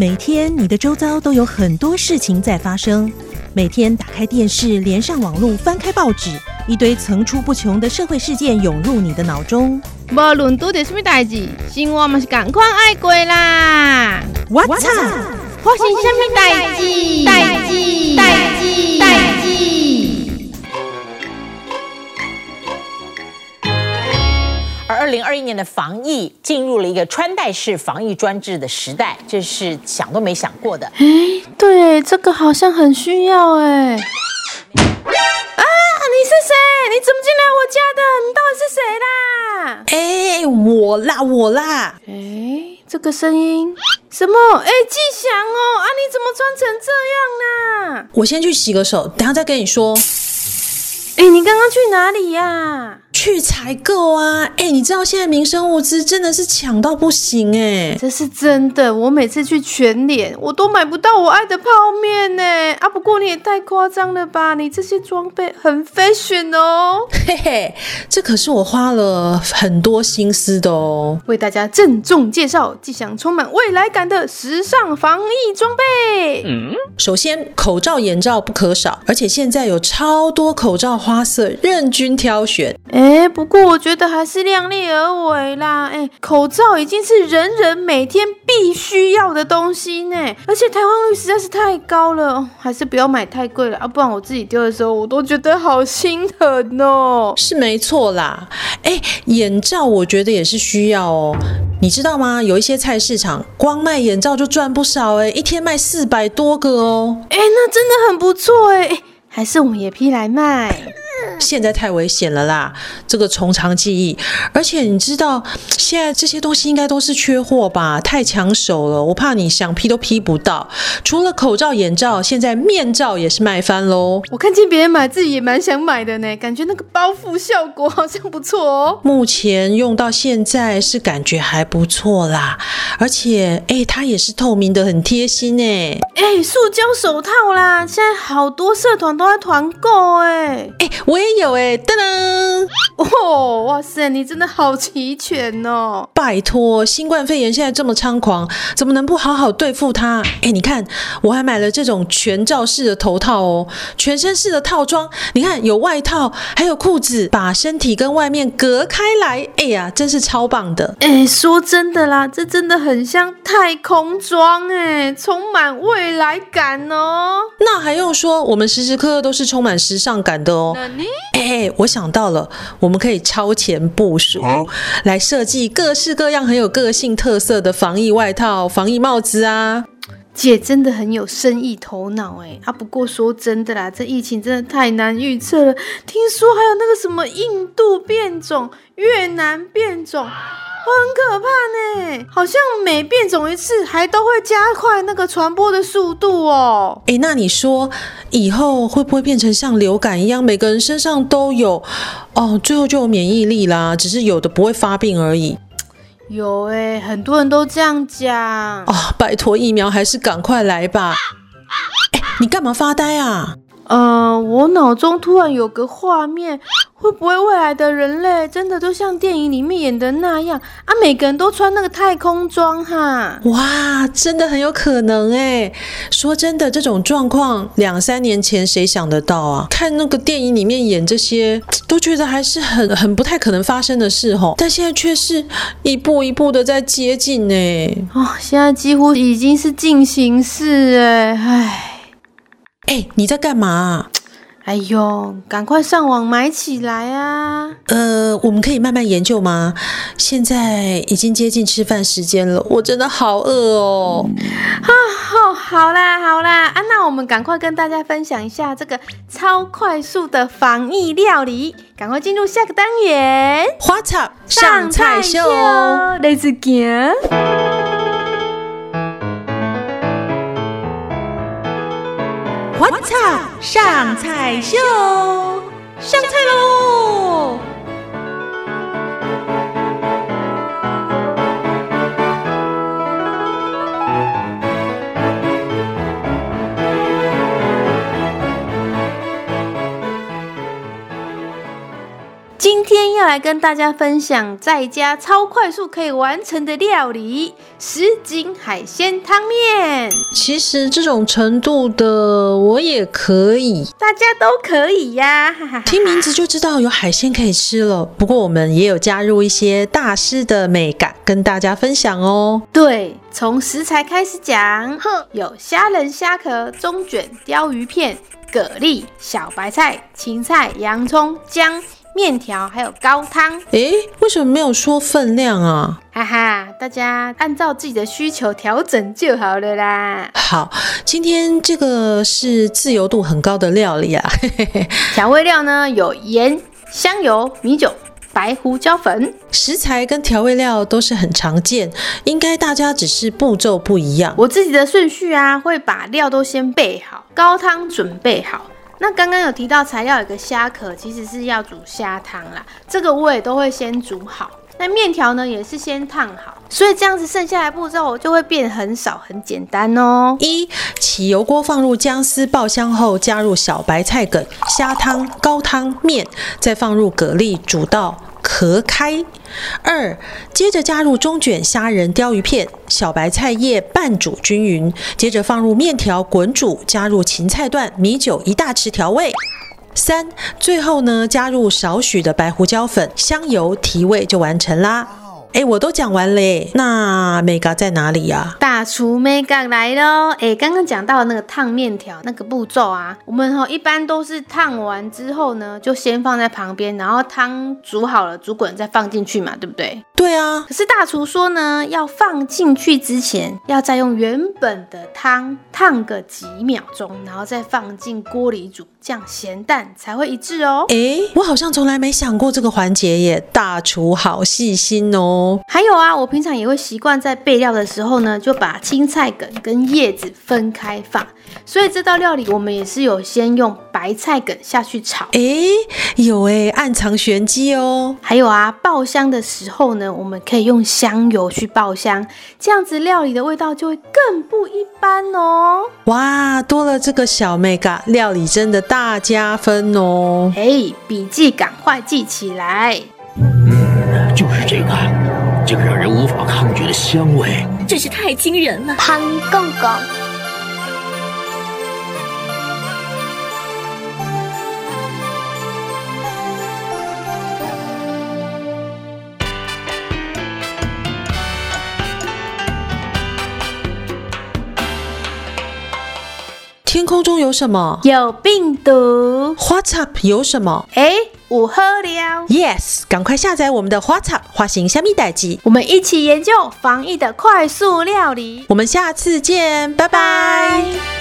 每天你的周遭都有很多事情在发生。每天打开电视，连上网络，翻开报纸，一堆层出不穷的社会事件涌入你的脑中。无论拄着什么代志，生活嘛是赶快爱过啦。我操！发生什么代志？代志？代志？代志？二零二一年的防疫进入了一个穿戴式防疫专制的时代，这是想都没想过的。哎，对，这个好像很需要哎。啊，你是谁？你怎么进来我家的？你到底是谁啦？哎，我啦，我啦。哎，这个声音什么？哎，季祥哦，啊，你怎么穿成这样呢？我先去洗个手，等下再跟你说。哎，你刚刚去哪里呀？去采购啊！哎、欸，你知道现在民生物资真的是抢到不行哎、欸，这是真的。我每次去全联，我都买不到我爱的泡面呢。啊，不过你也太夸张了吧？你这些装备很 fashion 哦。嘿嘿，这可是我花了很多心思的哦。为大家郑重介绍既想充满未来感的时尚防疫装备。嗯，首先口罩、眼罩不可少，而且现在有超多口罩花色，任君挑选。哎。哎，不过我觉得还是量力而为啦。哎，口罩已经是人人每天必须要的东西呢，而且台湾率实在是太高了，还是不要买太贵了啊，不然我自己丢的时候我都觉得好心疼哦。是没错啦。哎，眼罩我觉得也是需要哦。你知道吗？有一些菜市场光卖眼罩就赚不少哎，一天卖四百多个哦。哎，那真的很不错哎，还是我们也批来卖。现在太危险了啦，这个从长计议。而且你知道，现在这些东西应该都是缺货吧？太抢手了，我怕你想批都批不到。除了口罩、眼罩，现在面罩也是卖翻喽。我看见别人买，自己也蛮想买的呢，感觉那个包覆效果好像不错哦。目前用到现在是感觉还不错啦，而且哎，它也是透明的，很贴心哎。哎，塑胶手套啦，现在好多社团都在团购哎哎。我也有哎，噔噔！哦，哇塞，你真的好齐全哦！拜托，新冠肺炎现在这么猖狂，怎么能不好好对付它？哎，你看，我还买了这种全罩式的头套哦，全身式的套装。你看，有外套，还有裤子，把身体跟外面隔开来。哎呀，真是超棒的！哎，说真的啦，这真的很像太空装哎，充满未来感哦。那还用说，我们时时刻刻都是充满时尚感的哦。哎，我想到了，我们可以超前部署，啊、来设计各式各样很有个性特色的防疫外套、防疫帽子啊！姐真的很有生意头脑哎！啊，不过说真的啦，这疫情真的太难预测了。听说还有那个什么印度变种、越南变种。很可怕呢，好像每变种一次，还都会加快那个传播的速度哦。哎，那你说以后会不会变成像流感一样，每个人身上都有哦，最后就有免疫力啦？只是有的不会发病而已。有哎，很多人都这样讲。哦，拜托，疫苗还是赶快来吧。哎，你干嘛发呆啊？呃，我脑中突然有个画面，会不会未来的人类真的都像电影里面演的那样啊？每个人都穿那个太空装哈？哇，真的很有可能哎。说真的，这种状况两三年前谁想得到啊？看那个电影里面演这些，都觉得还是很很不太可能发生的事吼。但现在却是一步一步的在接近呢。哦，现在几乎已经是进行式哎，唉。哎，你在干嘛？哎呦，赶快上网买起来啊！呃，我们可以慢慢研究吗？现在已经接近吃饭时间了，我真的好饿哦。好、哦，好啦，好啦，啊，那我们赶快跟大家分享一下这个超快速的防疫料理，赶快进入下个单元。花草上菜秀，Let's go。上菜秀，上菜喽！来跟大家分享在家超快速可以完成的料理——什锦海鲜汤面。其实这种程度的我也可以，大家都可以呀！哈哈，听名字就知道有海鲜可以吃了。不过我们也有加入一些大师的美感跟大家分享哦。对，从食材开始讲，有虾仁、虾壳、中卷、鲷鱼片。蛤蜊、小白菜、芹菜、洋葱、姜、面条，还有高汤。诶，为什么没有说分量啊？哈哈，大家按照自己的需求调整就好了啦。好，今天这个是自由度很高的料理啊。调味料呢，有盐、香油、米酒。白胡椒粉，食材跟调味料都是很常见，应该大家只是步骤不一样。我自己的顺序啊，会把料都先备好，高汤准备好。那刚刚有提到材料有个虾壳，其实是要煮虾汤啦，这个我也都会先煮好。那面条呢，也是先烫好，所以这样子剩下来步骤就会变很少，很简单哦。一，起油锅放入姜丝爆香后，加入小白菜梗、虾汤、高汤、面，再放入蛤蜊煮到壳开。二，接着加入中卷虾仁、鲷鱼片、小白菜叶拌煮均匀，接着放入面条滚煮，加入芹菜段、米酒一大匙调味。三，最后呢，加入少许的白胡椒粉、香油提味就完成啦。哎，我都讲完嘞，那 mega 在哪里呀？大厨 mega 来喽！哎，刚刚讲到那个烫面条那个步骤啊，我们哈一般都是烫完之后呢，就先放在旁边，然后汤煮好了，煮滚再放进去嘛，对不对？对啊。可是大厨说呢，要放进去之前，要再用原本的汤烫个几秒钟，然后再放进锅里煮，这样咸淡才会一致哦。哎，我好像从来没想过这个环节耶，大厨好细心哦。还有啊，我平常也会习惯在备料的时候呢，就把青菜梗跟叶子分开放。所以这道料理我们也是有先用白菜梗下去炒。哎，有哎，暗藏玄机哦。还有啊，爆香的时候呢，我们可以用香油去爆香，这样子料理的味道就会更不一般哦。哇，多了这个小眉角，料理真的大加分哦。哎，笔记赶快记起来。嗯，就是这个，这个让人无法抗拒的香味，真是太惊人了。潘公公，天空中有什么？有病毒。What's up？有什么？哎。我喝了，Yes，赶快下载我们的 WhatsApp 花型虾米代记，我们一起研究防疫的快速料理。我们下次见，拜拜。